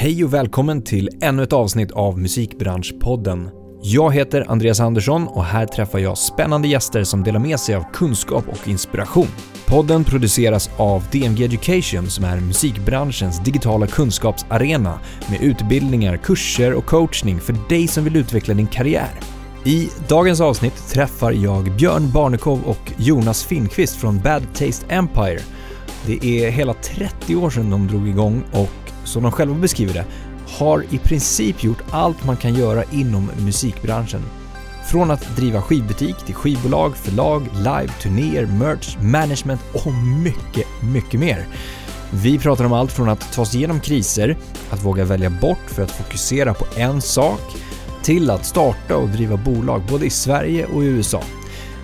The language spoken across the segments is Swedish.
Hej och välkommen till ännu ett avsnitt av Musikbranschpodden. Jag heter Andreas Andersson och här träffar jag spännande gäster som delar med sig av kunskap och inspiration. Podden produceras av DMG Education som är musikbranschens digitala kunskapsarena med utbildningar, kurser och coachning för dig som vill utveckla din karriär. I dagens avsnitt träffar jag Björn Barnekow och Jonas Finnqvist från Bad Taste Empire. Det är hela 30 år sedan de drog igång och som de själva beskriver det, har i princip gjort allt man kan göra inom musikbranschen. Från att driva skivbutik till skivbolag, förlag, live, turnéer, merch, management och mycket, mycket mer. Vi pratar om allt från att ta sig igenom kriser, att våga välja bort för att fokusera på en sak, till att starta och driva bolag både i Sverige och i USA.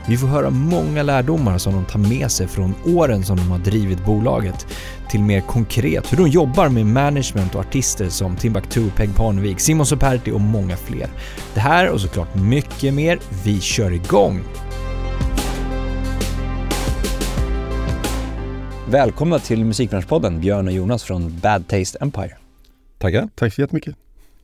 Vi får höra många lärdomar som de tar med sig från åren som de har drivit bolaget till mer konkret hur de jobbar med management och artister som Timbuktu, Peg Parnevik, Simon Superti och många fler. Det här och såklart mycket mer. Vi kör igång! Välkomna till Musikbranschpodden, Björn och Jonas från Bad Taste Empire. Tackar. Tack så jättemycket.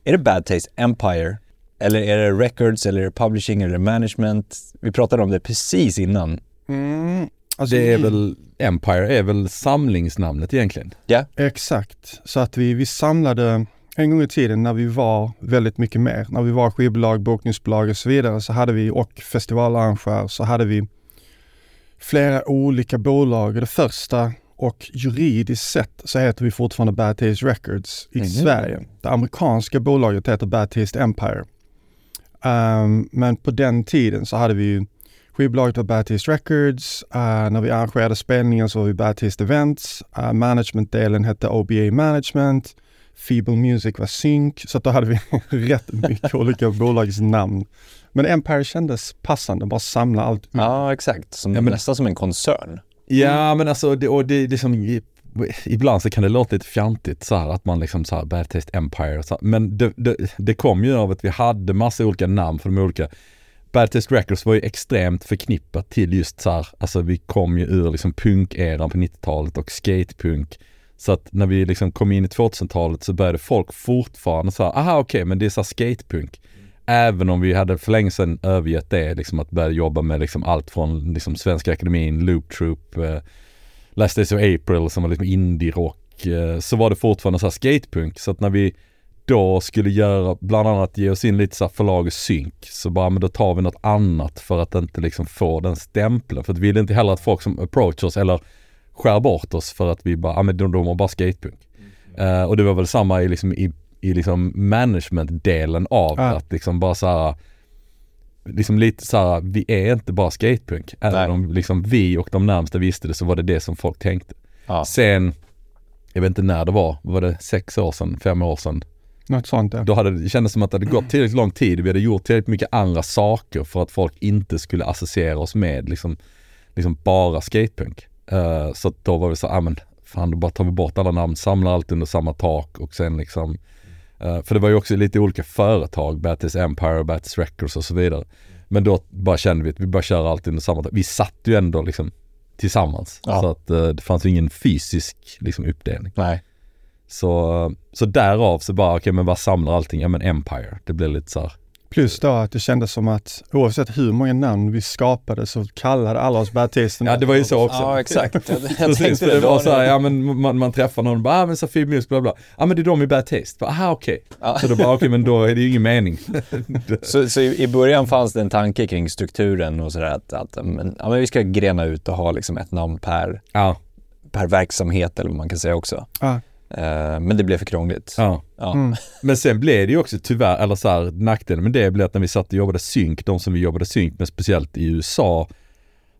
Är det Bad Taste Empire eller är det records eller publishing eller management? Vi pratade om det precis innan. Mm, alltså det är väl, Empire är väl samlingsnamnet egentligen? Ja. Yeah. Exakt, så att vi, vi samlade en gång i tiden när vi var väldigt mycket mer, när vi var skivbolag, bokningsbolag och så vidare, så hade vi och festivalarrangör så hade vi flera olika bolag. Det första och juridiskt sett så heter vi fortfarande Bad Taste Records i mm. Sverige. Det amerikanska bolaget heter Bad Taste Empire. Um, men på den tiden så hade vi ju skivbolaget var Batiste Records. Uh, när vi arrangerade spelningar så var vi Batiste Events. Uh, managementdelen hette OBA Management. Feeble Music var Sync. Så då hade vi rätt mycket olika bolagsnamn. Men Empire kändes passande, bara samla allt. Ja, exakt. Som, ja, men, nästan som en koncern. Ja, men alltså, det, och det, det som ibland så kan det låta lite fjantigt så här att man liksom så här Bad Taste Empire så här. Men det, det, det, kom ju av att vi hade massa olika namn för de olika Bad Taste Records var ju extremt förknippat till just så här, alltså vi kom ju ur liksom punkeran på 90-talet och skatepunk. Så att när vi liksom kom in i 2000-talet så började folk fortfarande så här, aha okej okay, men det är så skatepunk. Även om vi hade för länge sedan övergett det, liksom att börja jobba med liksom allt från liksom Svenska Akademin, Loop Troop, eh, Last Days of April som var liksom indie-rock, eh, så var det fortfarande så här skatepunk. Så att när vi då skulle göra, bland annat ge oss in lite så här förlag synk, så bara men då tar vi något annat för att inte liksom få den stämpeln. För att vi vill inte heller att folk som approach oss eller skär bort oss för att vi bara, ja men de, de var bara skatepunk. Mm. Uh, och det var väl samma i liksom, i, i liksom management-delen av ja. att liksom bara så här, liksom lite så här, vi är inte bara skatepunk. Även om liksom vi och de närmsta visste det så var det det som folk tänkte. Ja. Sen, jag vet inte när det var, var det sex år sedan, fem år sedan? Något sånt ja. Då hade det kändes som att det hade gått tillräckligt lång tid. Vi hade gjort tillräckligt mycket andra saker för att folk inte skulle associera oss med liksom, liksom bara skatepunk. Uh, så då var vi så, ja ah, men fan då bara tar vi bort alla namn, samlar allt under samma tak och sen liksom uh, För det var ju också lite olika företag, Battis Empire, Battis Records och så vidare. Men då bara kände vi att vi bara kör allt under samma tak. Vi satt ju ändå liksom tillsammans. Ja. Så att uh, det fanns ju ingen fysisk liksom uppdelning. Nej. Så, så därav så bara, okej okay, men vad samlar allting? Ja men Empire. Det blir lite så här. Plus då att det kändes som att oavsett hur många namn vi skapade så kallade alla oss Baptisten. Ja det var ju så också. Ja exakt. Jag tänkte det, det var så här, ja men man, man träffar någon och bara, ah men Safir Music bla bla. Ja men det är de i Bad Taste. Aha okej. Okay. Ja. Så då bara, okej okay, men då är det ju ingen mening. så, så i, början fanns det en tanke kring strukturen och sådär att, att men, ja, men vi ska grena ut och ha liksom ett namn per, ja. per verksamhet eller vad man kan säga också. Ja. Eh, men det blev för krångligt. Ja. ja. Mm. Men sen blev det ju också tyvärr, eller så här, nackdelen med det blev att när vi satt och jobbade synk, de som vi jobbade synk med speciellt i USA,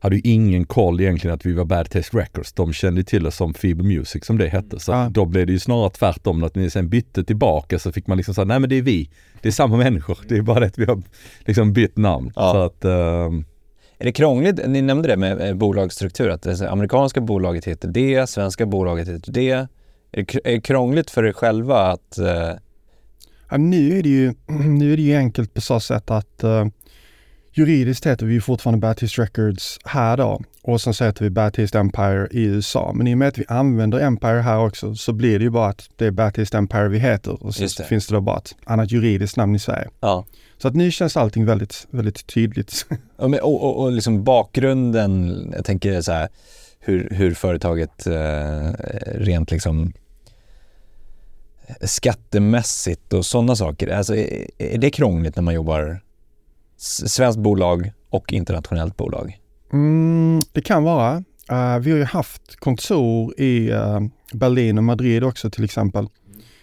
hade ju ingen koll egentligen att vi var Bad Taste Records. De kände till oss som Feeble Music som det hette. Så ja. då blev det ju snarare tvärtom. Att när vi sen bytte tillbaka så fick man liksom säga, nej men det är vi. Det är samma människor. Det är bara det att vi har liksom bytt namn. Ja. Så att, uh... Är det krångligt? Ni nämnde det med eh, bolagsstruktur, att det amerikanska bolaget heter det, svenska bolaget heter det. Är det krångligt för er själva att... Uh... Ja, nu, är det ju, nu är det ju enkelt på så sätt att uh, juridiskt heter vi fortfarande Baptist Records här då och sen så heter vi Baptist Empire i USA. Men i och med att vi använder Empire här också så blir det ju bara att det är Baptist Empire vi heter och så finns det då bara ett annat juridiskt namn i Sverige. Ja. Så att nu känns allting väldigt, väldigt tydligt. Ja, men, och, och, och liksom bakgrunden, jag tänker så här, hur, hur företaget eh, rent liksom skattemässigt och sådana saker, alltså är, är det krångligt när man jobbar svenskt bolag och internationellt bolag? Mm, det kan vara. Uh, vi har ju haft kontor i uh, Berlin och Madrid också till exempel.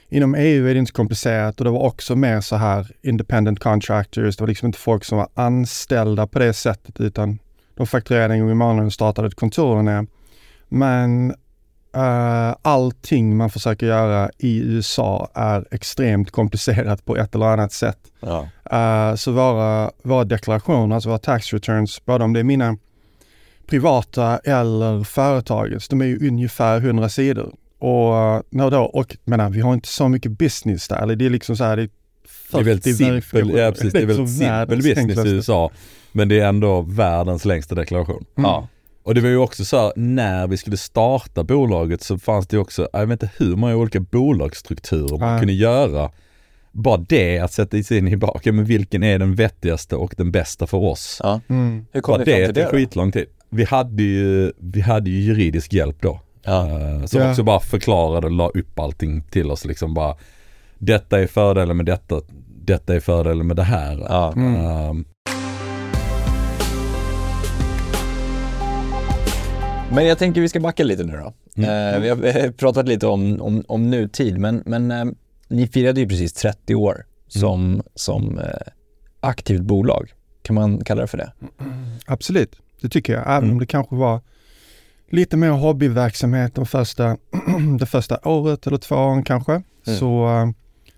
Inom EU är det inte så komplicerat och det var också mer så här independent contractors. Det var liksom inte folk som var anställda på det sättet utan de fakturerade en gång i månaden och startade ett kontor där nere. Men eh, allting man försöker göra i USA är extremt komplicerat på ett eller annat sätt. Ja. Eh, så våra, våra deklarationer, alltså våra tax returns, både om det är mina privata eller företagets, de är ju ungefär 100 sidor. Och, eh, då, och menar, vi har inte så mycket business där, det är liksom så här, det är Det är väldigt 40 simpel, ja, precis, det är väldigt simpel business i. USA. Men det är ändå världens längsta deklaration. Mm. Ja. Och det var ju också så här, när vi skulle starta bolaget så fanns det också, jag vet inte hur många olika bolagsstrukturer man Nej. kunde göra. Bara det att sätta sig in i okej men vilken är den vettigaste och den bästa för oss? ja. Mm. Hur kom Bara ni fram det till det tog då? skitlång tid. Vi hade ju, vi hade ju juridisk hjälp då. Ja. Eh, Som Ja. också bara förklarade och la upp allting till oss liksom bara Detta är fördelen med detta, detta är fördelen med det här. Ja. Mm. Ehm, Men jag tänker vi ska backa lite nu då. Mm. Eh, vi har pratat lite om, om, om nutid, men, men eh, ni firade ju precis 30 år som, som eh, aktivt bolag. Kan man kalla det för det? Absolut, det tycker jag. Även Mm. om det kanske var lite mer hobbyverksamhet de första, det första året eller två åren kanske. Mm. Så,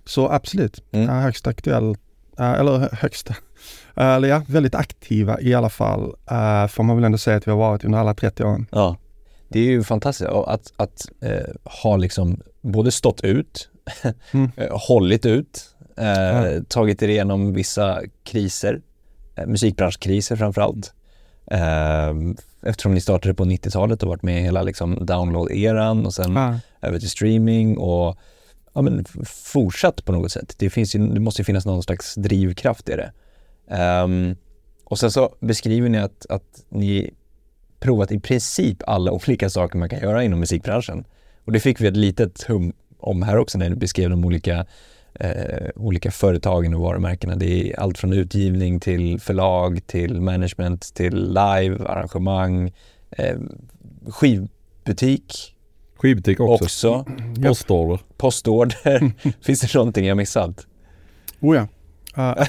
så absolut, Mm. högst aktuell, eller högsta, eh, eller ja, väldigt aktiva i alla fall. eh, Får man väl ändå säga att vi har varit under alla 30 åren. Ja. Det är ju fantastiskt att, att eh, ha liksom både stått ut, Mm. eh, hållit ut, eh, Ja. tagit er igenom vissa kriser, eh, musikbranschkriser framförallt. Eh, eftersom ni startade på 90-talet och varit med i hela liksom download-eran och sen Ah, över till streaming och ja, men fortsatt på något sätt. Det, finns ju, det måste ju finnas någon slags drivkraft i det. Um, och sen så beskriver ni att, att ni provat i princip alla olika saker man kan göra inom musikbranschen. Och det fick vi ett litet hum om här också när ni beskrev de olika, eh, olika företagen och varumärkena. Det är allt från utgivning till förlag, till management, till live, arrangemang, eh, skivbutik skivbutik också. också, Postorder. postorder. Finns det någonting jag missat? oh ja.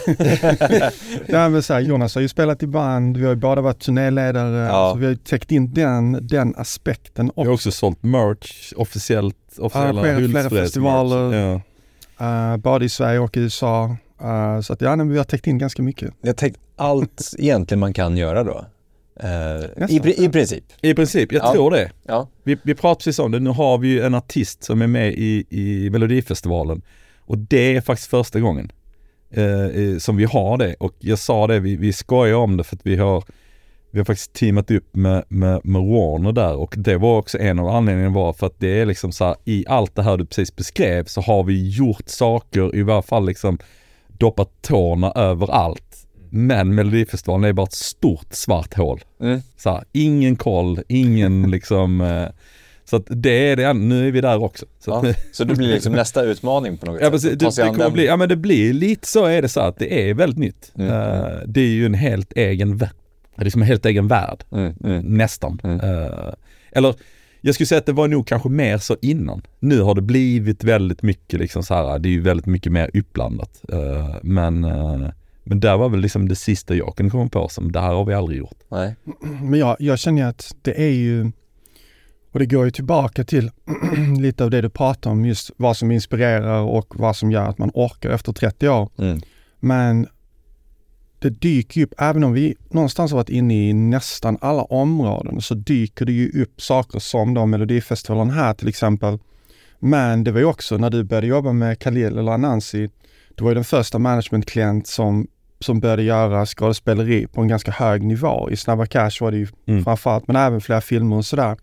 Uh, men så här, Jonas har ju spelat i band, vi har ju båda varit turnéledare, Ja. så vi har ju täckt in den, den aspekten Vi också. har också sålt merch, officiellt, officiella Arrangerat flera festivaler. Ja. Uh, både i Sverige och i USA. Uh, så att ja, nej, men vi har täckt in ganska mycket. Jag tänkte allt egentligen man kan göra då. Eh, i, I princip. I princip, jag Ja. tror det. Ja. Vi, vi pratar precis om det, nu har vi ju en artist som är med i, i Melodifestivalen. Och det är faktiskt första gången eh, som vi har det. Och jag sa det, vi, vi skojar om det för att vi har vi har faktiskt teamat upp med, med, med Warner där och det var också en av anledningarna var för att det är liksom så här, i allt det här du precis beskrev så har vi gjort saker, i varje fall liksom doppat tårna överallt. Men Melodifestivalen är bara ett stort svart hål. Mm. Så här, ingen koll, ingen liksom eh, Så att det är det, nu är vi där också. Så Ja. Så det blir liksom nästa utmaning på något Ja, sätt. precis. att Det, det, kommer bli, ja men det blir lite så är det så att det är väldigt nytt. Mm. Eh, det är ju en helt egen. Det är som en helt egen värld. Mm, mm. Nästan. Eh, eller jag skulle säga att det var nog kanske mer så innan. Nu har det blivit väldigt mycket liksom så här, det är ju väldigt mycket mer uppblandat. Eh, men, men där var väl liksom det sista jag kunde komma på som det här har vi aldrig gjort. Nej. Men jag, jag känner att det är ju, och det går ju tillbaka till lite av det du pratar om, just vad som inspirerar och vad som gör att man orkar efter 30 år. Mm. Men det dyker ju upp, även om vi någonstans har varit inne i nästan alla områden, så dyker det ju upp saker som då Melodifestivalen här till exempel. Men det var ju också när du började jobba med Khalil eller Anansi, det var ju den första managementklient som som började göra skådespeleri på en ganska hög nivå. I Snabba Cash var det ju Mm. framförallt, men även flera filmer och sådär.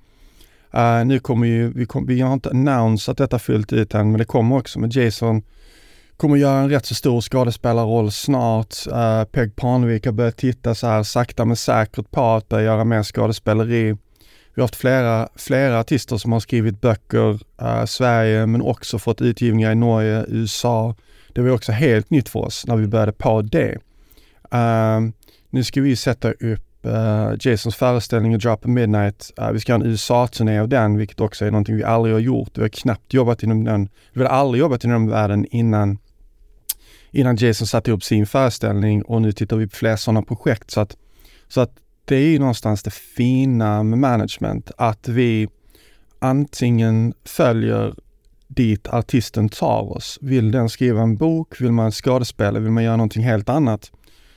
Eh, nu kommer ju, vi, kom, vi har inte annonsat detta fullt ut än, men det kommer också med Jason kommer göra en rätt så stor skådespelarroll snart. Uh, Peg Parnevik har börjat titta så här sakta men säkert på att börja göra mer skådespeleri. Vi har haft flera, flera artister som har skrivit böcker, uh, Sverige men också fått utgivningar i Norge, USA. Det var också helt nytt för oss när vi började på det. Uh, nu ska vi sätta upp uh, Jasons föreställning och Drop at Midnight. Uh, vi ska ha en USA-turné av den, vilket också är någonting vi aldrig har gjort. Vi har knappt jobbat inom den, vi har aldrig jobbat inom den världen innan innan Jason satte upp sin föreställning och nu tittar vi på fler sådana projekt. Så att, så att det är ju någonstans det fina med management, att vi antingen följer dit artisten tar oss. Vill den skriva en bok, vill man skådespela, vill man göra någonting helt annat,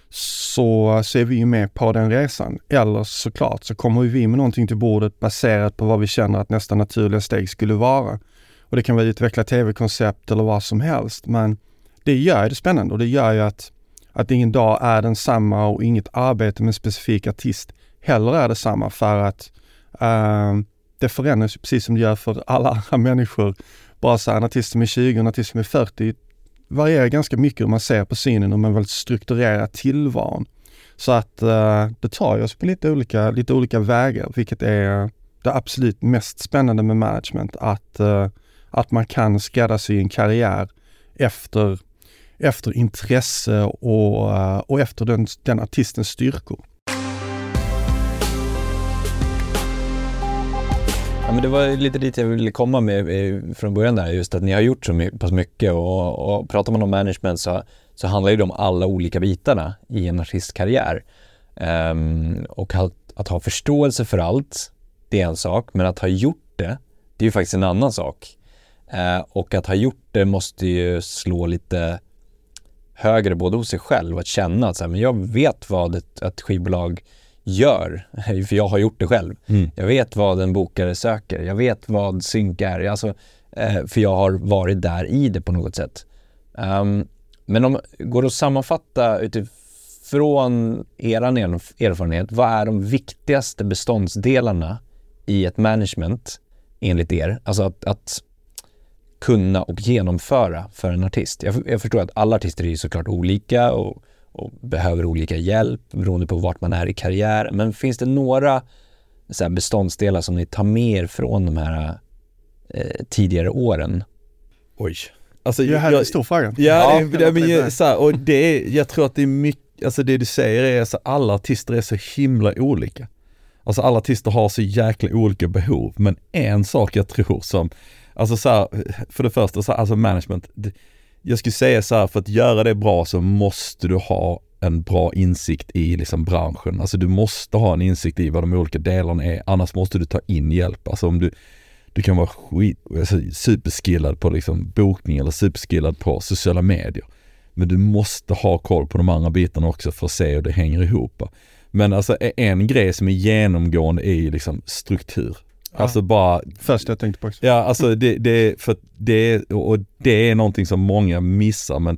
så, så är vi ju med på den resan. Eller såklart så kommer vi med någonting till bordet baserat på vad vi känner att nästa naturliga steg skulle vara. Och det kan vara utveckla tv-koncept eller vad som helst, men det gör det spännande och det gör ju att, att ingen dag är densamma och inget arbete med en specifik artist heller är detsamma för att uh, det förändras precis som det gör för alla andra människor. Bara så här, en artist som är 20 anatism en artist som är 40 varierar ganska mycket hur man ser på synen och man vill strukturera tillvaron. Så att uh, det tar ju oss på lite olika, lite olika vägar, vilket är det absolut mest spännande med management. Att, uh, att man kan skräddarsy en karriär efter efter intresse och, uh, och efter den, den artistens styrkor. Ja, men det var lite dit jag ville komma med eh, från början där, just att ni har gjort så my- pass mycket och, och pratar man om management så, så handlar det om alla olika bitarna i en artistkarriär. Um, och att, att ha förståelse för allt, det är en sak, men att ha gjort det, det är ju faktiskt en annan sak. Uh, och att ha gjort det måste ju slå lite högre både hos sig själv, att känna att så här, men jag vet vad ett, ett skivbolag gör, för jag har gjort det själv. Mm. Jag vet vad en bokare söker, jag vet vad synk är, alltså, eh, för jag har varit där i det på något sätt. Um, men om går det att sammanfatta utifrån er erfarenhet, vad är de viktigaste beståndsdelarna i ett management enligt er? Alltså att, att kunna och genomföra för en artist. Jag, jag förstår att alla artister är såklart olika och, och, behöver olika hjälp beroende på vart man är i karriär. Men finns det några så beståndsdelar som ni tar med er från de här eh, tidigare åren? Oj. Alltså, Det här är en stor fråga. Ja, Ja, det, jag men, det. så här, och det är, jag tror att det är mycket, alltså det du säger är att alla artister är så himla olika. Alltså alla artister har så jäkla olika behov, men en sak jag tror som, alltså så här, för det första, så här, alltså management, det, jag skulle säga så här, för att göra det bra så måste du ha en bra insikt i liksom branschen. Alltså du måste ha en insikt i vad de olika delarna är, annars måste du ta in hjälp. Alltså om du, du kan vara skit, alltså superskillad på liksom bokning eller superskillad på sociala medier. Men du måste ha koll på de andra bitarna också för att se hur det hänger ihop. Men alltså en grej som är genomgående är ju liksom struktur. Alltså bara, Först jag tänkte på också. ja alltså det, det, för det, och det är någonting som många missar men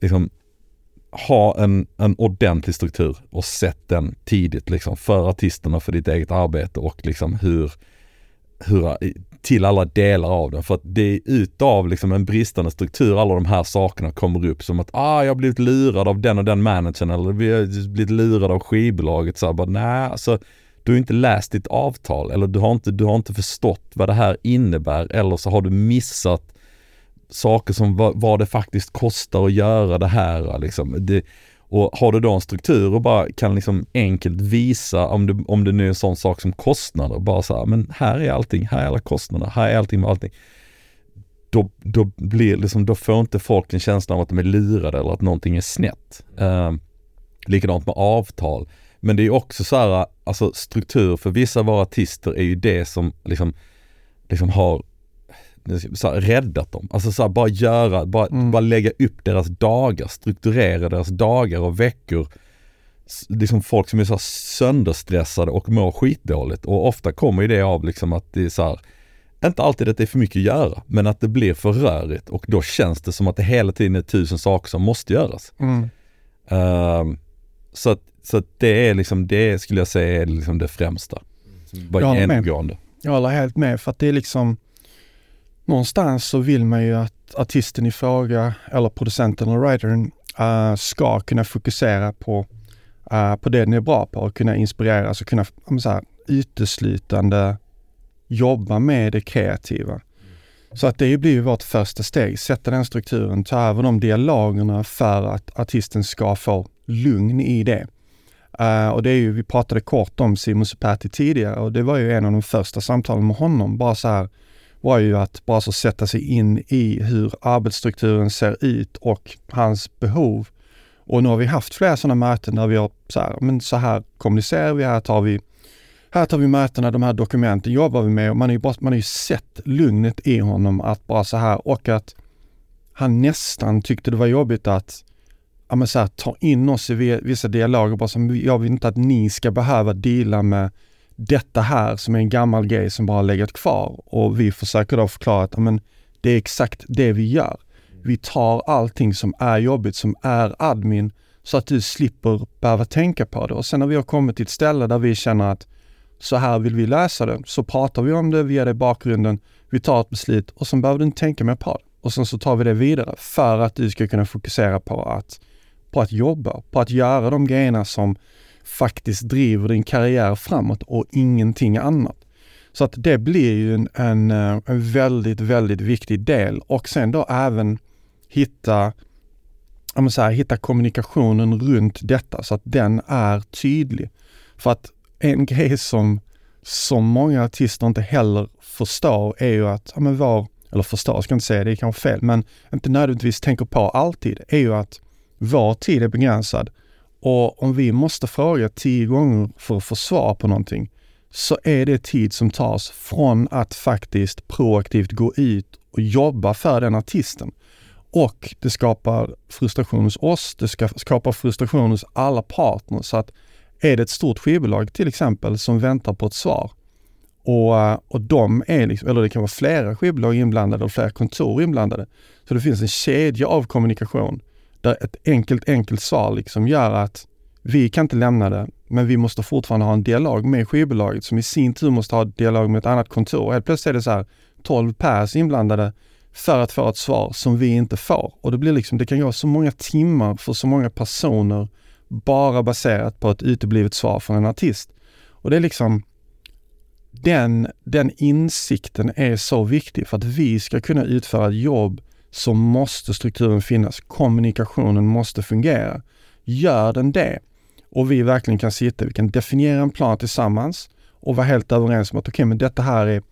liksom ha en, en ordentlig struktur och sätt den tidigt liksom för artisterna, för ditt eget arbete och liksom hur, hur till alla delar av den. För att det är utav liksom en bristande struktur alla de här sakerna kommer upp som att ah, jag har blivit lurad av den och den managern eller vi har blivit lurad av skivbolaget. Så här, bara, nej, alltså du har inte läst ditt avtal eller du har, inte, du har inte förstått vad det här innebär eller så har du missat saker som vad, vad det faktiskt kostar att göra det här. Liksom. Det, och har du då en struktur och bara kan liksom enkelt visa om det, om det nu är en sån sak som kostnader, bara så här, men här är allting, här är alla kostnader, här är allting med allting. Då, då blir liksom, då får inte folk en känsla av att de är lurade eller att någonting är snett. Eh, likadant med avtal. Men det är också så här, alltså struktur för vissa av våra artister är ju det som liksom, liksom har så här, räddat dem. Alltså så här, bara göra, bara, Mm. bara lägga upp deras dagar, strukturera deras dagar och veckor. Liksom folk som är så sönderstressade och mår skitdåligt och ofta kommer ju det av liksom att det är så här, inte alltid att det är för mycket att göra, men att det blir för rörigt och då känns det som att det hela tiden är tusen saker som måste göras. Mm. Ehm, så att, så att det är liksom, det skulle jag säga är liksom det främsta. Bara genomgående. Jag håller helt med för att det är liksom Någonstans så vill man ju att artisten i fråga eller producenten eller writern eh, ska kunna fokusera på, eh, på det den är bra på och kunna inspireras och kunna så här, uteslutande jobba med det kreativa. Så att det blir ju vårt första steg, sätta den strukturen, ta över de dialogerna för att artisten ska få lugn i det. Uh, och det är ju, vi pratade kort om Simon Supati tidigare och det var ju en av de första samtalen med honom, bara så här, var ju att bara så sätta sig in i hur arbetsstrukturen ser ut och hans behov. Och nu har vi haft flera sådana möten där vi har så här, men så här kommunicerar vi, här tar vi här tar vi mötena, de här dokumenten jobbar vi med och man har ju, bara, man har ju sett lugnet i honom att bara så här och att han nästan tyckte det var jobbigt att ja, men så här, ta in oss i vissa dialoger. Bara som, jag vill inte att ni ska behöva deala med detta här som är en gammal grej som bara legat kvar. Och vi försöker då förklara att ja, men, det är exakt det vi gör. Vi tar allting som är jobbigt, som är admin, så att du slipper behöva tänka på det. Och sen när vi har kommit till ett ställe där vi känner att så här vill vi lösa det, så pratar vi om det, vi ger dig bakgrunden, vi tar ett beslut och sen behöver du inte tänka mer på det. Och sen så tar vi det vidare för att du ska kunna fokusera på att, på att jobba, på att göra de grejerna som faktiskt driver din karriär framåt och ingenting annat. Så att det blir ju en, en, eh, en väldigt, väldigt viktig del och sen då även hitta, så här, hitta kommunikationen runt detta så att den är tydlig. För att en grej som, som många artister inte heller förstår är ju att, ja men var, eller förstår ska jag inte säga, det är kanske fel, men inte nödvändigtvis tänker på alltid, är ju att vår tid är begränsad och om vi måste fråga tio gånger för att få svar på någonting så är det tid som tas från att faktiskt proaktivt gå ut och jobba för den artisten. Och det skapar frustration hos oss, det skapar frustration hos alla partners. Så att är det ett stort skivbolag till exempel som väntar på ett svar och, och de är, liksom, eller det kan vara flera skivbolag inblandade och flera kontor inblandade. Så det finns en kedja av kommunikation där ett enkelt, enkelt svar liksom gör att vi kan inte lämna det, men vi måste fortfarande ha en dialog med skivbolaget som i sin tur måste ha dialog med ett annat kontor. Helt plötsligt är det så här 12 pers inblandade för att få ett svar som vi inte får. Och det blir liksom, det kan gå så många timmar för så många personer bara baserat på ett uteblivet svar från en artist. Och det är liksom, den, den insikten är så viktig för att vi ska kunna utföra ett jobb så måste strukturen finnas. Kommunikationen måste fungera. Gör den det och vi verkligen kan sitta, vi kan definiera en plan tillsammans och vara helt överens om att okej, okay, men detta här är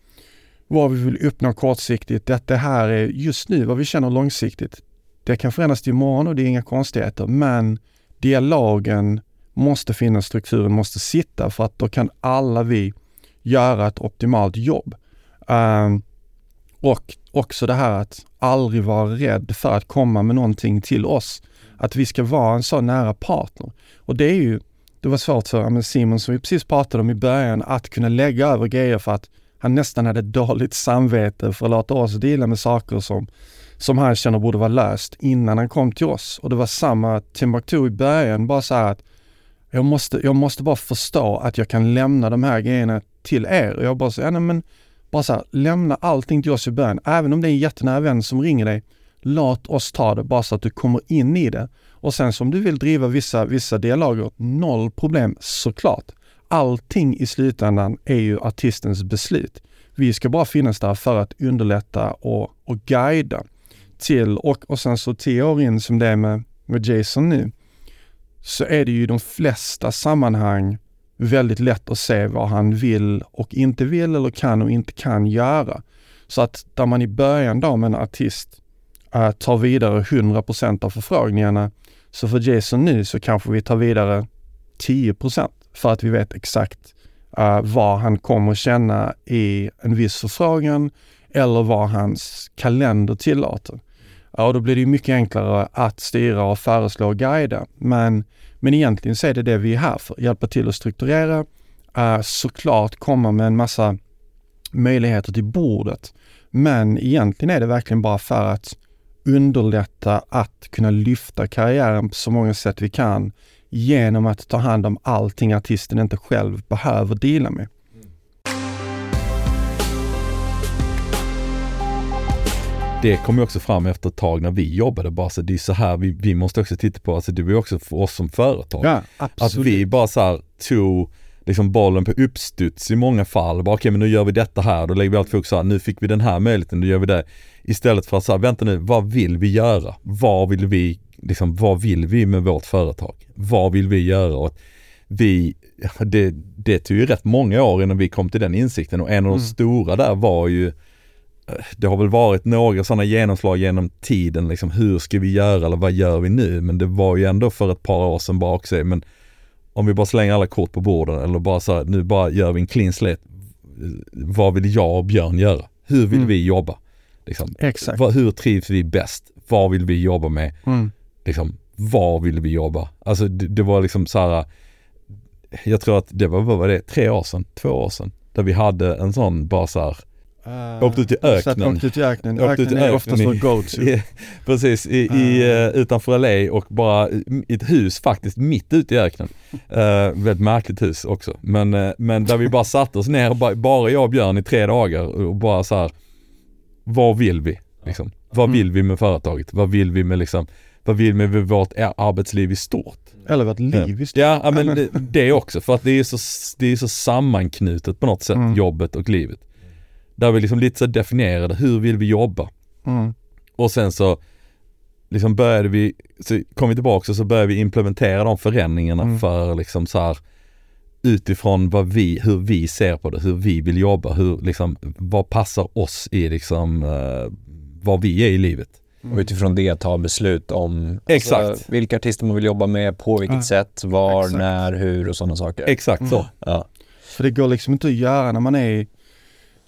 vad vi vill uppnå kortsiktigt. Detta här är just nu vad vi känner långsiktigt. Det kan förändras till imorgon och det är inga konstigheter, men dialogen måste finnas, strukturen måste sitta för att då kan alla vi göra ett optimalt jobb. Um, och också det här att aldrig vara rädd för att komma med någonting till oss. Att vi ska vara en så nära partner. Och det är ju, det var svårt för men Simon som vi precis pratade om i början, att kunna lägga över grejer för att han nästan hade dåligt samvete för att låta oss dela med saker som, som han känner borde vara löst innan han kom till oss. Och det var samma Timbuktu i början, bara så här att jag måste, jag måste bara förstå att jag kan lämna de här grejerna till er. Och jag bara så, ja, nej, men bara så här, lämna allting till oss i början. Även om det är en jättenära vän som ringer dig, låt oss ta det bara så att du kommer in i det. Och sen som du vill driva vissa, vissa dialoger, noll problem såklart. Allting i slutändan är ju artistens beslut. Vi ska bara finnas där för att underlätta och, och guida till och, och sen så tio år in som det är med, med Jason nu, så är det ju i de flesta sammanhang väldigt lätt att se vad han vill och inte vill eller kan och inte kan göra. Så att där man i början då med en artist äh, tar vidare 100% av förfrågningarna, så för Jason nu så kanske vi tar vidare 10% för att vi vet exakt äh, vad han kommer känna i en viss förfrågan eller vad hans kalender tillåter. Ja, och då blir det mycket enklare att styra och föreslå och guida. Men, men egentligen så är det det vi är här för. Hjälpa till att strukturera, uh, såklart komma med en massa möjligheter till bordet. Men egentligen är det verkligen bara för att underlätta att kunna lyfta karriären på så många sätt vi kan genom att ta hand om allting artisten inte själv behöver dela med. Det kom ju också fram efter ett tag när vi jobbade bara så det är så här vi, vi måste också titta på, alltså det var ju också för oss som företag. Ja, att vi bara så här tog liksom bollen på uppstuds i många fall. Bara okej okay, men nu gör vi detta här, då lägger vi allt fokus här, nu fick vi den här möjligheten, då gör vi det. Istället för att säga, vänta nu, vad vill vi göra? Vad vill vi, liksom vad vill vi med vårt företag? Vad vill vi göra? Och vi, det, det tog ju rätt många år innan vi kom till den insikten och en av de mm. stora där var ju det har väl varit några sådana genomslag genom tiden, liksom hur ska vi göra eller vad gör vi nu? Men det var ju ändå för ett par år sedan bara också, men om vi bara slänger alla kort på borden eller bara så här, nu bara gör vi en clean slate. Vad vill jag och Björn göra? Hur vill mm. vi jobba? Liksom, Exakt. Vad, hur trivs vi bäst? Vad vill vi jobba med? Mm. Liksom, var vill vi jobba? Alltså det, det, var liksom så här, jag tror att det var, vad var det, tre år sedan, två år sedan, där vi hade en sån bara så här, Uh, åkte ut i öknen. Åkte ut i öknen. Öknen, öknen är oftast vår go-to. precis, i, uh. i, uh, utanför LA och bara i ett hus faktiskt mitt ute i öknen. Uh, väldigt märkligt hus också. Men, uh, men där vi bara satte oss ner, bara, bara jag och Björn i tre dagar och bara så här, vad vill vi? Liksom? Vad mm. vill vi med företaget? Vad vill vi med liksom, vad vill vi med vårt arbetsliv i stort? Eller vårt liv i stort. Ja men det, det också. För att det är så, det är så sammanknutet på något sätt, mm. jobbet och livet. Där vi liksom lite så definierade, hur vill vi jobba? Mm. Och sen så liksom började vi, så kom vi tillbaka och så började vi implementera de förändringarna mm. för liksom så här utifrån vad vi, hur vi ser på det, hur vi vill jobba, hur liksom, vad passar oss i liksom, uh, vad vi är i livet. Och utifrån det ta beslut om alltså, Exakt. Alltså, vilka artister man vill jobba med, på vilket ja. sätt, var, Exakt. när, hur och sådana saker. Exakt så. Mm. Ja. För det går liksom inte att göra när man är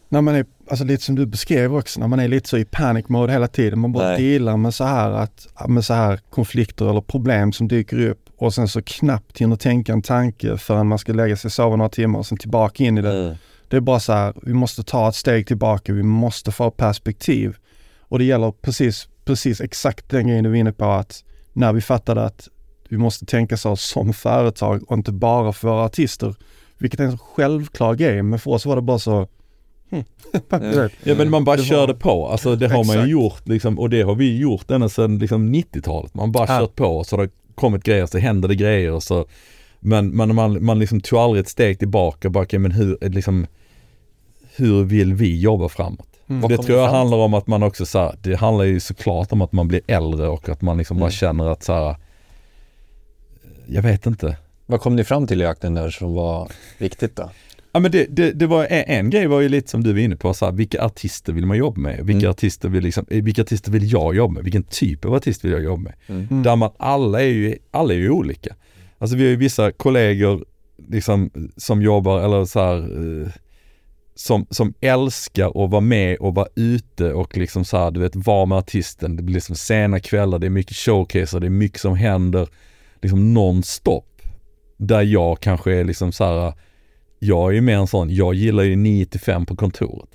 när man är, alltså lite som du beskrev också, när man är lite så i panic mode hela tiden. Man bara Nej. dealar med så här att, med så här konflikter eller problem som dyker upp och sen så knappt hinner tänka en tanke förrän man ska lägga sig och sova några timmar och sen tillbaka in i det. Mm. Det är bara så här, vi måste ta ett steg tillbaka, vi måste få perspektiv. Och det gäller precis, precis exakt den grejen du var inne på att när vi fattade att vi måste tänka så som företag och inte bara för våra artister. Vilket är en självklar grej, men för oss var det bara så ja men man bara det körde på, alltså det har Exakt. man ju gjort liksom, och det har vi gjort ända sedan liksom 90-talet. Man bara ja. kört på och så har det kommit grejer, så händer det grejer och så men, men man, man liksom tog aldrig ett steg tillbaka, bara okay, men hur, liksom, hur vill vi jobba framåt? Mm. Det tror jag handlar om att man också så här, det handlar ju såklart om att man blir äldre och att man liksom mm. bara känner att så här, jag vet inte. Vad kom ni fram till i jakten där som var viktigt då? Ja men det, det, det, var en, en grej var ju lite som du var inne på, så här, vilka artister vill man jobba med? Vilka, mm. artister vill liksom, eh, vilka artister vill jag jobba med? Vilken typ av artist vill jag jobba med? Mm. mm. Där man, alla är ju, alla är ju olika. Alltså vi har ju vissa kollegor liksom som jobbar eller så här, eh, som, som älskar att vara med och vara ute och liksom så här, du vet, vara med artisten. Det blir liksom sena kvällar, det är mycket showcaser, det är mycket som händer liksom nonstop. Där jag kanske är liksom så här jag är ju mer en sån, jag gillar ju 9 till 5 på kontoret.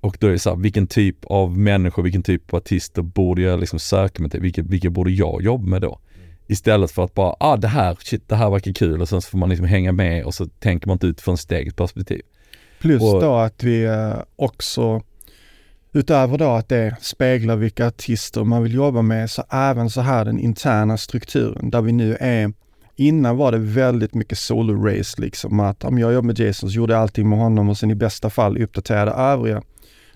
Och då är det så här, vilken typ av människor, vilken typ av artister borde jag liksom söka mig till? Vilka, vilka borde jag jobba med då? Istället för att bara, ah det här, shit det här verkar kul och sen så får man liksom hänga med och så tänker man inte ut från sitt eget perspektiv. Plus och, då att vi eh, också, utöver då att det speglar vilka artister man vill jobba med, så även så här den interna strukturen där vi nu är Innan var det väldigt mycket solo-race liksom att om jag jobbar med Jason så gjorde jag allting med honom och sen i bästa fall uppdaterade övriga.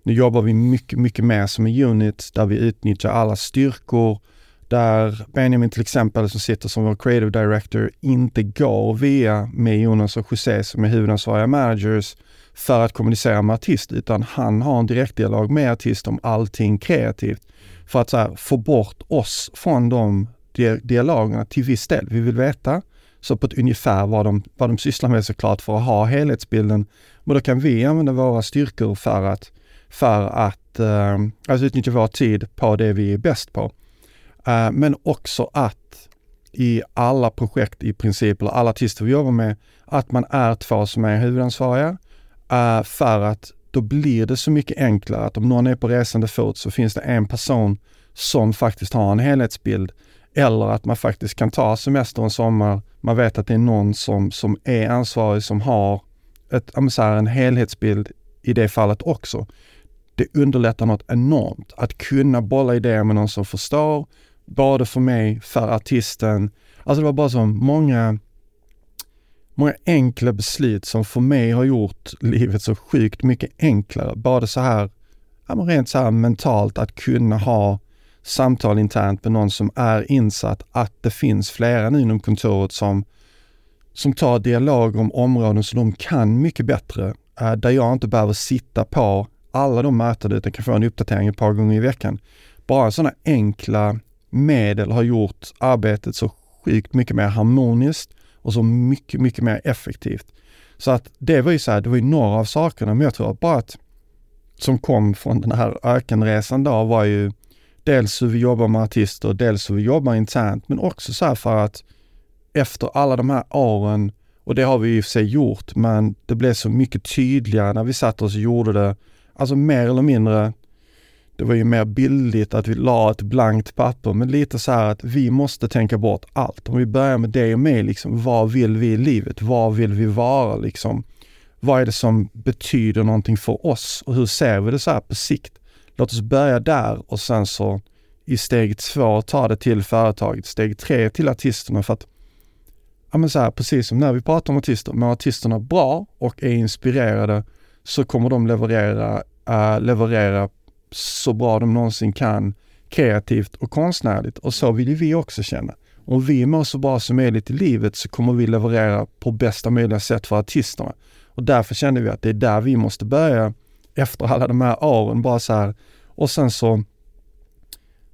Nu jobbar vi mycket, mycket mer som en unit där vi utnyttjar alla styrkor, där Benjamin till exempel som sitter som vår creative director inte går via med Jonas och José som är huvudansvariga managers för att kommunicera med artist utan han har en direktdialog med artist om allting kreativt. För att så här, få bort oss från de dialogerna till viss del. Vi vill veta så på ett ungefär vad de, vad de sysslar med såklart för att ha helhetsbilden. Men då kan vi använda våra styrkor för att, för att eh, alltså utnyttja vår tid på det vi är bäst på. Eh, men också att i alla projekt i princip, eller alla artister vi jobbar med, att man är två som är huvudansvariga. Eh, för att då blir det så mycket enklare att om någon är på resande fot så finns det en person som faktiskt har en helhetsbild. Eller att man faktiskt kan ta semester en sommar. Man vet att det är någon som, som är ansvarig som har ett, så här, en helhetsbild i det fallet också. Det underlättar något enormt att kunna bolla idéer med någon som förstår, både för mig, för artisten. Alltså det var bara så många, många enkla beslut som för mig har gjort livet så sjukt mycket enklare. Både så här, ja, rent så här mentalt att kunna ha samtal internt med någon som är insatt, att det finns flera nu inom kontoret som, som tar dialog om områden som de kan mycket bättre. Eh, där jag inte behöver sitta på alla de möten utan kan få en uppdatering ett par gånger i veckan. Bara sådana enkla medel har gjort arbetet så sjukt mycket mer harmoniskt och så mycket, mycket mer effektivt. Så att det var ju så här, det var ju några av sakerna, men jag tror att bara att som kom från den här ökenresan då var ju dels hur vi jobbar med artister, dels hur vi jobbar internt, men också så här för att efter alla de här åren, och det har vi i och för sig gjort, men det blev så mycket tydligare när vi satt oss och gjorde det, alltså mer eller mindre, det var ju mer bildligt att vi la ett blankt papper, men lite så här att vi måste tänka bort allt. Om vi börjar med dig och mig, liksom, vad vill vi i livet? Vad vill vi vara liksom? Vad är det som betyder någonting för oss och hur ser vi det så här på sikt? Låt oss börja där och sen så i steg två ta det till företaget, steg tre till artisterna för att ja men så här, precis som när vi pratar om artister, mår artisterna bra och är inspirerade så kommer de leverera, äh, leverera så bra de någonsin kan kreativt och konstnärligt och så vill ju vi också känna. Om vi mår så bra som möjligt i livet så kommer vi leverera på bästa möjliga sätt för artisterna. Och därför kände vi att det är där vi måste börja efter alla de här åren bara så här. Och sen så,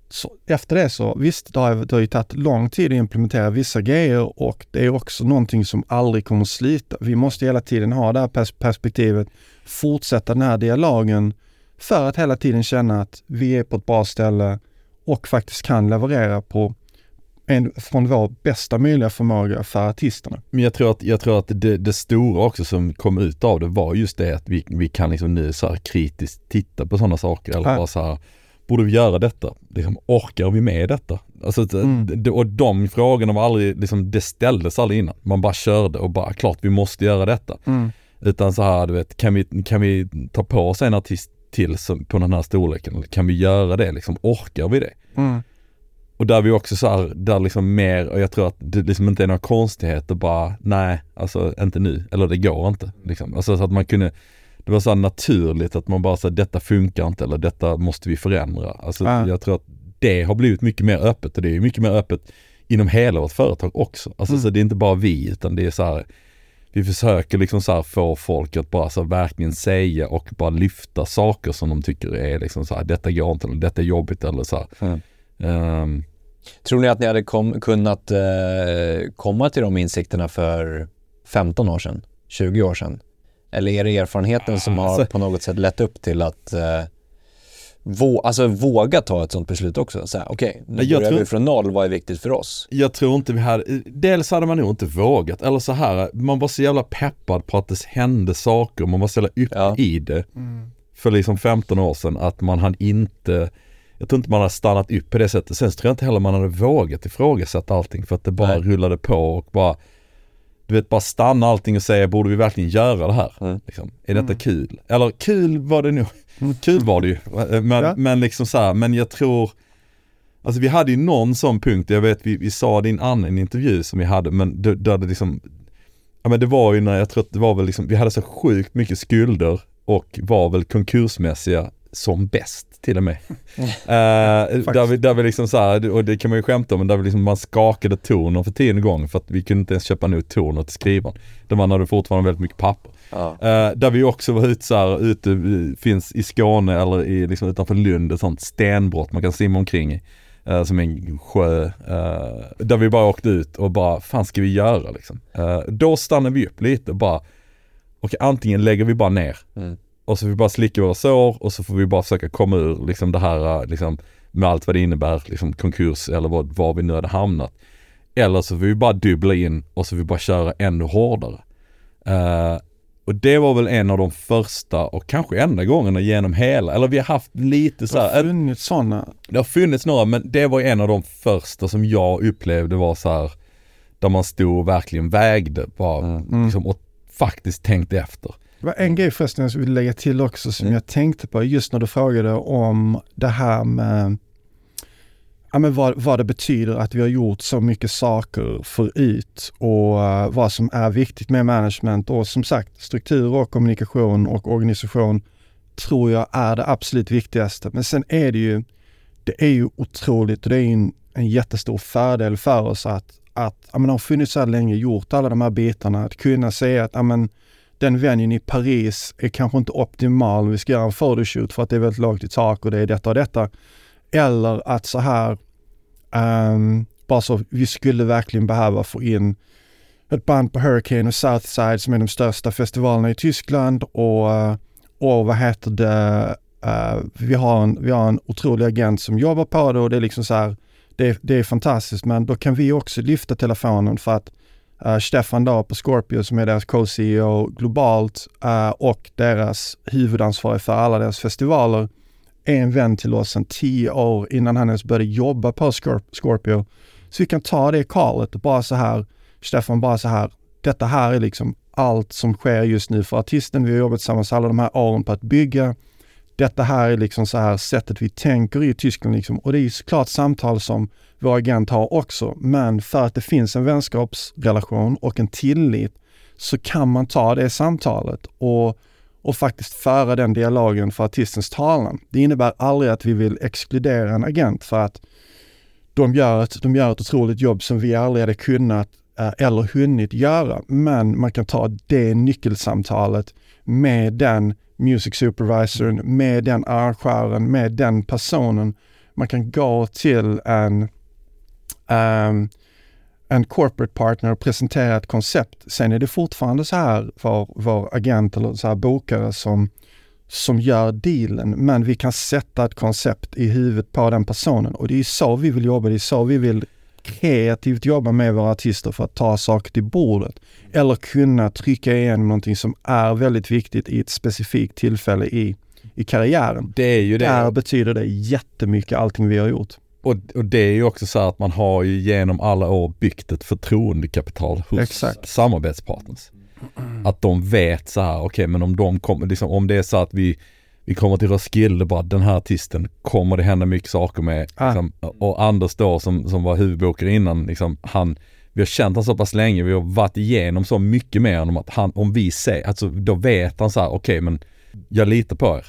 så efter det så, visst det har, det har ju tagit lång tid att implementera vissa grejer och det är också någonting som aldrig kommer att slita. Vi måste hela tiden ha det här perspektivet, fortsätta den här dialogen för att hela tiden känna att vi är på ett bra ställe och faktiskt kan leverera på en, från vår bästa möjliga förmåga för artisterna. Men jag tror att, jag tror att det, det stora också som kom ut av det var just det att vi, vi kan liksom nu så här kritiskt titta på sådana saker eller ja. bara så här, borde vi göra detta? Liksom, orkar vi med detta? Alltså, mm. och de frågorna var aldrig, liksom, det ställdes aldrig innan. Man bara körde och bara, klart vi måste göra detta. Mm. Utan så här, du vet, kan vi, kan vi ta på oss en artist till som, på den här storleken? Kan vi göra det liksom? Orkar vi det? Mm. Och där vi också så här, där liksom mer, och jag tror att det liksom inte är några konstigheter bara, nej, alltså inte nu, eller det går inte. Liksom. Alltså så att man kunde, det var så naturligt att man bara sa detta funkar inte eller detta måste vi förändra. Alltså äh. jag tror att det har blivit mycket mer öppet och det är mycket mer öppet inom hela vårt företag också. Alltså mm. så det är inte bara vi utan det är så här, vi försöker liksom så få folk att bara så verkligen säga och bara lyfta saker som de tycker är liksom så här, detta går inte eller detta är jobbigt eller så mm. um, Tror ni att ni hade kom, kunnat eh, komma till de insikterna för 15 år sedan, 20 år sedan? Eller är det erfarenheten som har alltså, på något sätt lett upp till att eh, vå, alltså våga ta ett sånt beslut också? Okej, okay, nu jag börjar tror, vi från noll, vad är viktigt för oss? Jag tror inte vi hade, dels hade man nog inte vågat, eller så här, man var så jävla peppad på att det hände saker, man var så jävla upp ja. i det. Mm. För liksom 15 år sedan, att man hade inte jag tror inte man hade stannat upp på det sättet. Sen tror jag inte heller man hade vågat ifrågasätta allting för att det bara Nej. rullade på och bara du vet bara stanna allting och säga, borde vi verkligen göra det här? Mm. Liksom, är detta mm. kul? Eller kul var det nog, mm. kul var det ju. Men, ja. men liksom så här, men jag tror, alltså vi hade ju någon sån punkt, jag vet vi, vi sa det i en annan intervju som vi hade, men det, där det liksom, ja men det var ju när jag tror att det var väl liksom, vi hade så sjukt mycket skulder och var väl konkursmässiga som bäst till och med. uh, där, vi, där vi liksom så här, och det kan man ju skämta om, men där vi liksom man skakade toner för tionde gången för att vi kunde inte ens köpa nog toner till skrivaren. Där man hade fortfarande väldigt mycket papper. Ja. Uh, där vi också var ute så här, ute, finns i Skåne eller i, liksom utanför Lund, ett sånt stenbrott man kan simma omkring i. Uh, som en sjö. Uh, där vi bara åkte ut och bara, fan ska vi göra liksom? Då stannade vi upp lite och bara, och antingen lägger vi bara ner mm. Och så får vi bara slicka våra sår och så får vi bara försöka komma ur liksom det här liksom, med allt vad det innebär, liksom konkurs eller vad, var vi nu hade hamnat. Eller så får vi bara dubbla in och så får vi bara köra ännu hårdare. Uh, Och det var väl en av de första och kanske enda gångerna genom hela, eller vi har haft lite så Det har här, funnits sådana. det har funnits några men det var en av de första som jag upplevde var så här där man stod och verkligen vägde bara Mm. liksom, och faktiskt tänkte efter. Det var en grej förresten jag vill lägga till också som Mm. jag tänkte på just när du frågade om det här med ja, men vad, vad det betyder att vi har gjort så mycket saker förut och eh, vad som är viktigt med management och som sagt struktur och kommunikation och organisation tror jag är det absolut viktigaste. Men sen är det ju, det är ju otroligt och det är en, en jättestor fördel för oss att, att ja, men har funnits så här länge, gjort alla de här bitarna, att kunna säga att ja, men, den venuen i Paris är kanske inte optimal, vi ska göra en photoshoot för att det är väldigt lågt i tak och det är detta och detta. Eller att så här, um, bara så, vi skulle verkligen behöva få in ett band på Hurricane och Southside som är de största festivalerna i Tyskland och, eh, och vad heter det, uh, vi, har en, vi har en otrolig agent som jobbar på det och det är liksom så här, det, det är fantastiskt men då kan vi också lyfta telefonen för att Uh, Stefan då på Scorpio som är deras co-CEO globalt uh, och deras huvudansvarig för alla deras festivaler är en vän till oss sedan tio år innan han ens började jobba på Scorp- Scorpio. Så vi kan ta det callet och bara så här, Stefan bara så här, detta här är liksom allt som sker just nu för artisten. Vi har jobbat tillsammans alla de här åren på att bygga. Detta här är liksom så här sättet vi tänker i Tyskland liksom. Och det är ju såklart samtal som vår agent har också. Men för att det finns en vänskapsrelation och en tillit så kan man ta det samtalet och, och faktiskt föra den dialogen för artistens talan. Det innebär aldrig att vi vill exkludera en agent för att de gör ett, de gör ett otroligt jobb som vi aldrig hade kunnat eh, eller hunnit göra. Men man kan ta det nyckelsamtalet med den music supervisorn, med den arrangören, med den personen. Man kan gå till en um, en corporate partner och presentera ett koncept. Sen är det fortfarande så här för vår agent eller så här bokare som, som gör dealen. Men vi kan sätta ett koncept i huvudet på den personen och det är så vi vill jobba. Det är så vi vill kreativt jobba med våra artister för att ta saker till bordet. Eller kunna trycka igenom någonting som är väldigt viktigt i ett specifikt tillfälle i, i karriären. Det är ju det. Där betyder det jättemycket allting vi har gjort. Och, och det är ju också så här att man har ju genom alla år byggt ett förtroendekapital hos Exakt. samarbetspartners. Att de vet så här, okej men om de kommer, liksom, om det är så att vi, vi kommer till Roskilde bara den här artisten kommer det hända mycket saker med. Ah. Liksom, och Anders då som, som var huvudbokare innan, liksom, han, vi har känt honom så pass länge, vi har varit igenom så mycket med honom att han, om vi säger, alltså då vet han så här, okej men jag litar på er.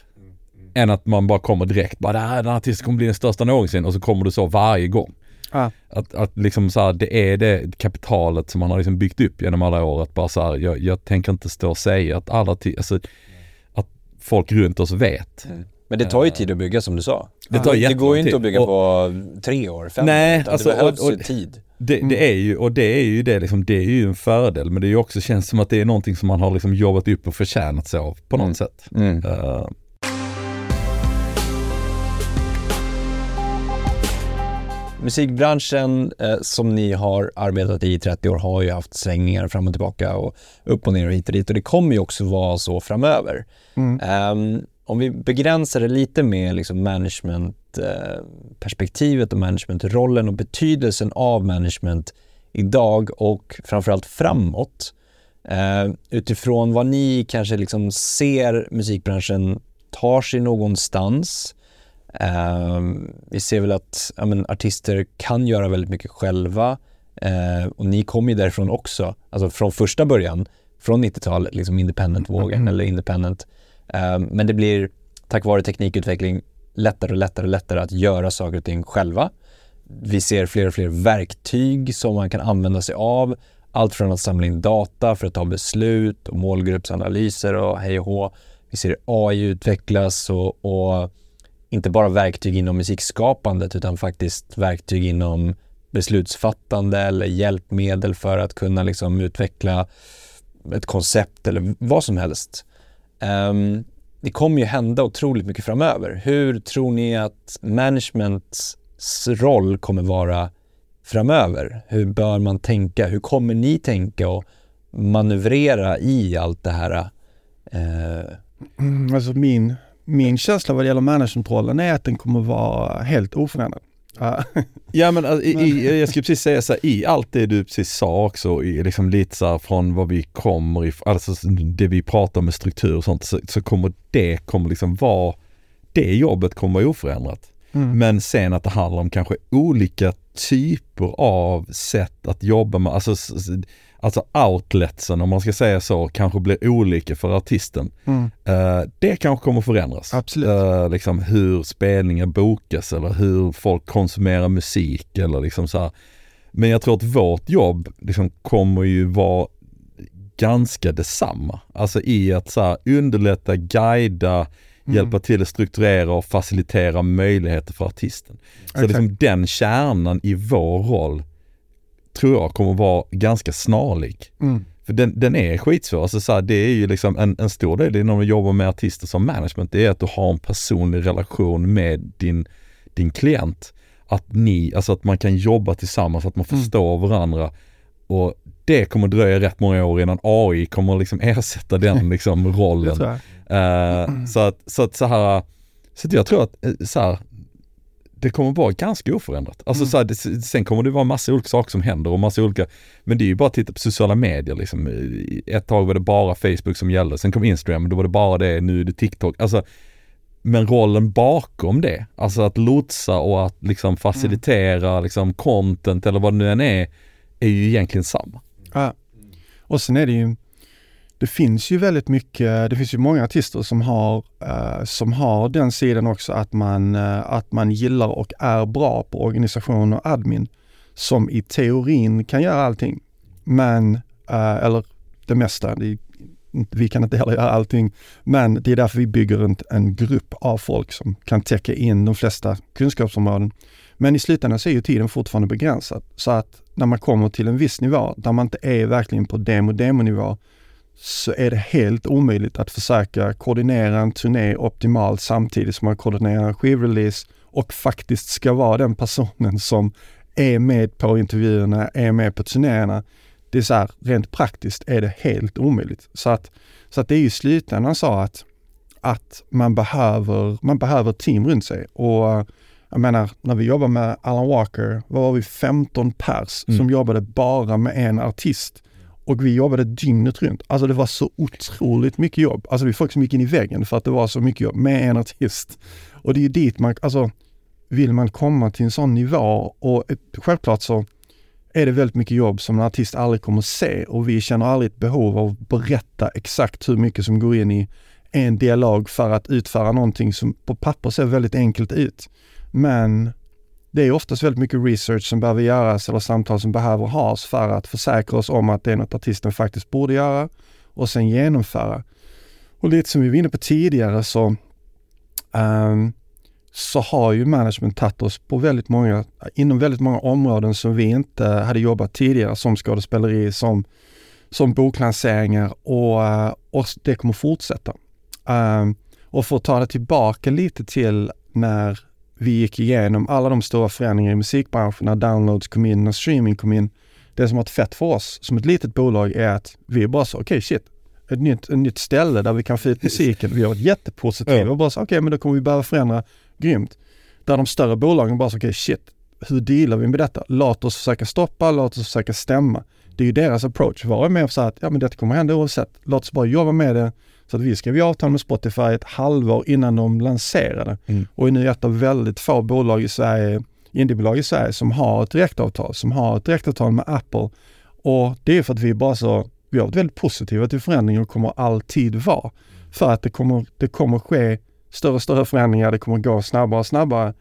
Än att man bara kommer direkt, bara "Det här- den här artisten kommer bli den största någonsin och så kommer du så varje gång. Ah. Att, att liksom så här, det är det kapitalet som man har liksom byggt upp genom alla år. Att bara så här, jag, jag tänker inte stå och säga att alla, alltså, folk runt oss vet. Men det tar ju tid att bygga som du sa. Det tar det går ju inte att bygga Och- på tre år, fem Nej, år, alltså, det behövs och- ju och- tid. Det, det är ju, och det är ju det liksom, det är ju en fördel men det är ju också, känns som att det är någonting som man har liksom jobbat upp och förtjänat sig av på något Mm. sätt. Mm. Eh, Musikbranschen eh, som ni har arbetat i i 30 år har ju haft svängningar fram och tillbaka och upp och ner och hit och dit och det kommer ju också vara så framöver. Mm. Ehm, om vi begränsar det lite med liksom managementperspektivet och managementrollen och betydelsen av management idag och framförallt framåt. Eh, utifrån vad ni kanske liksom ser musikbranschen tar sig någonstans. Eh, vi ser väl att ja, men, artister kan göra väldigt mycket själva eh, och ni kommer ju därifrån också, alltså från första början, från 90-talet, liksom independent-vågen eller independent. Eh, men det blir tack vare teknikutveckling lättare och lättare och lättare att göra saker och ting själva. Vi ser fler och fler verktyg som man kan använda sig av. Allt från att samla in data för att ta beslut och målgruppsanalyser och hej och hå. Vi ser AI utvecklas och, och inte bara verktyg inom musikskapandet utan faktiskt verktyg inom beslutsfattande eller hjälpmedel för att kunna liksom utveckla ett koncept eller vad som helst. Um, det kommer ju hända otroligt mycket framöver. Hur tror ni att managements roll kommer vara framöver? Hur bör man tänka? Hur kommer ni tänka och manövrera i allt det här Uh... Mm, alltså min, min känsla vad det gäller managementrollen är att den kommer vara helt oförändrad. Ja. Men alltså, i, i, jag skulle precis säga så här, i allt det du precis sa också, i liksom lite så här från vad vi kommer ifrån, alltså det vi pratar med struktur och sånt, så, så kommer det kommer liksom vara, det jobbet kommer vara oförändrat. Mm. Men sen att det handlar om kanske olika typer av sätt att jobba med, alltså, alltså outletsen om man ska säga så, kanske blir olika för artisten. Mm. Eh, det kanske kommer förändras. Absolut. Eh, liksom hur spelningar bokas eller hur folk konsumerar musik eller liksom så här. Men jag tror att vårt jobb liksom kommer ju vara ganska detsamma. Alltså i att så här, underlätta, guida, Mm. hjälpa till att strukturera och facilitera möjligheter för artisten. Så Exakt. liksom den kärnan i vår roll tror jag kommer vara ganska snarlik. Mm. För den, den är skitsvår. Alltså så här, det är ju liksom en, en stor del när man jobbar med artister som management, det är att du har en personlig relation med din, din klient. Att ni, alltså att man kan jobba tillsammans, att man Mm. förstår varandra. Och det kommer dröja rätt många år innan AI kommer liksom ersätta den liksom rollen. Eh, så att så, att så här, så att jag tror att eh, så här, det kommer vara ganska oförändrat. Alltså Mm. så här, det, sen kommer det vara massa olika saker som händer och massa olika, men det är ju bara att titta på sociala medier liksom. Ett tag var det bara Facebook som gällde, sen kom Instagram, då var det bara det, nu är det TikTok. Alltså, men rollen bakom det, alltså att lotsa och att liksom facilitera liksom content eller vad det nu än är, är ju egentligen samma. Ja. Och sen är det ju, det finns ju väldigt mycket, det finns ju många artister som har, eh, som har den sidan också att man, eh, att man gillar och är bra på organisation och admin. Som i teorin kan göra allting. Men, eh, eller det mesta, det vi kan inte heller göra allting. Men det är därför vi bygger en, en grupp av folk som kan täcka in de flesta kunskapsområden. Men i slutändan så är ju tiden fortfarande begränsad. Så att när man kommer till en viss nivå, där man inte är verkligen på demo-demo-nivå, så är det helt omöjligt att försöka koordinera en turné optimalt samtidigt som man koordinerar en skivrelease och faktiskt ska vara den personen som är med på intervjuerna, är med på turnéerna. Det är så här, rent praktiskt är det helt omöjligt. Så att, så att det är ju i slutändan så att, att man behöver, man behöver team runt sig. Och jag menar, när vi jobbar med Alan Walker, var vi, 15 pers Mm. som jobbade bara med en artist. Och vi jobbade dygnet runt. Alltså det var så otroligt mycket jobb. Alltså var folk som gick in i väggen för att det var så mycket jobb med en artist. Och det är ju dit man, alltså vill man komma till en sån nivå och ett, självklart så är det väldigt mycket jobb som en artist aldrig kommer se och vi känner aldrig ett behov av att berätta exakt hur mycket som går in i en dialog för att utföra någonting som på papper ser väldigt enkelt ut. Men det är oftast väldigt mycket research som behöver göras eller samtal som behöver has för att försäkra oss om att det är något artisten faktiskt borde göra och sen genomföra. Och lite som vi var inne på tidigare så, um, så har ju management tagit oss på väldigt många, inom väldigt många områden som vi inte hade jobbat tidigare som skådespeleri, som, som boklanseringar och, eh, och det kommer fortsätta. Um, och för att ta det tillbaka lite till när vi gick igenom alla de stora förändringar i musikbranschen, när downloads kom in, när streaming kom in. Det som har varit fett för oss som ett litet bolag är att vi bara så, okej okay, shit, ett nytt, ett nytt ställe där vi kan få ut musiken. Vi har varit jättepositiva Ja. och bara så, okej okay, men då kommer vi behöva förändra grymt. Där de större bolagen bara så, okej okay, shit, hur dealar vi med detta? Låt oss försöka stoppa, låt oss försöka stämma. Det är ju deras approach. Var med och säga att ja men detta kommer hända oavsett. Låt oss bara jobba med det. Så att vi skrev ju avtal med Spotify ett halvår innan de lanserade. Mm. Och är nu ett av väldigt få bolag i Sverige, indiebolag i Sverige, som har ett direktavtal, som har ett direktavtal med Apple. Och det är för att vi bara så, vi har varit väldigt positiva till förändringar och kommer alltid vara. För att det kommer, det kommer ske större och större förändringar, det kommer gå snabbare och snabbare.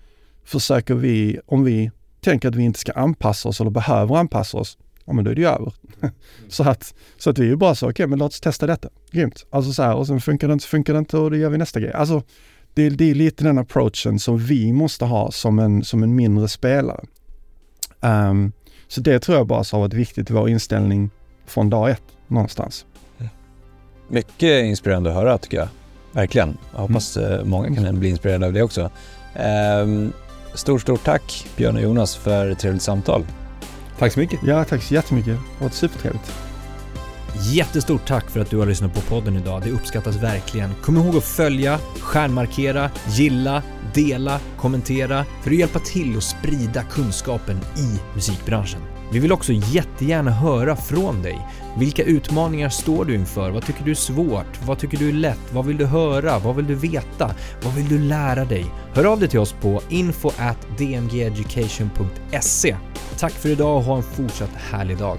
Försöker vi, om vi tänker att vi inte ska anpassa oss eller behöver anpassa oss, ja men då är det ju över. så, att, så att vi är bara så, okej okay, men låt oss testa detta. Grymt. Alltså så här, och sen funkar det inte, så funkar det inte och då gör vi nästa grej. Alltså det, är- det är lite den approachen som vi måste ha som en, som en mindre spelare. Ehm, så det tror jag bara har varit viktigt i vår inställning från dag ett någonstans. Mycket inspirerande att höra tycker jag. Verkligen. Jag hoppas eh, många kan bli inspirerade av det också. Ehm, stort, stort tack Björn och Jonas för ett trevligt samtal. Tack så mycket. Ja, tack så jättemycket. Det varit supertrevligt. Jättestort tack för att du har lyssnat på podden idag, det uppskattas verkligen. Kom ihåg att följa, stjärnmarkera, gilla, dela, kommentera för att hjälpa till att sprida kunskapen i musikbranschen. Vi vill också jättegärna höra från dig. Vilka utmaningar står du inför? Vad tycker du är svårt? Vad tycker du är lätt? Vad vill du höra? Vad vill du veta? Vad vill du lära dig? Hör av dig till oss på info at dmgeducation.se. Tack för idag och ha en fortsatt härlig dag.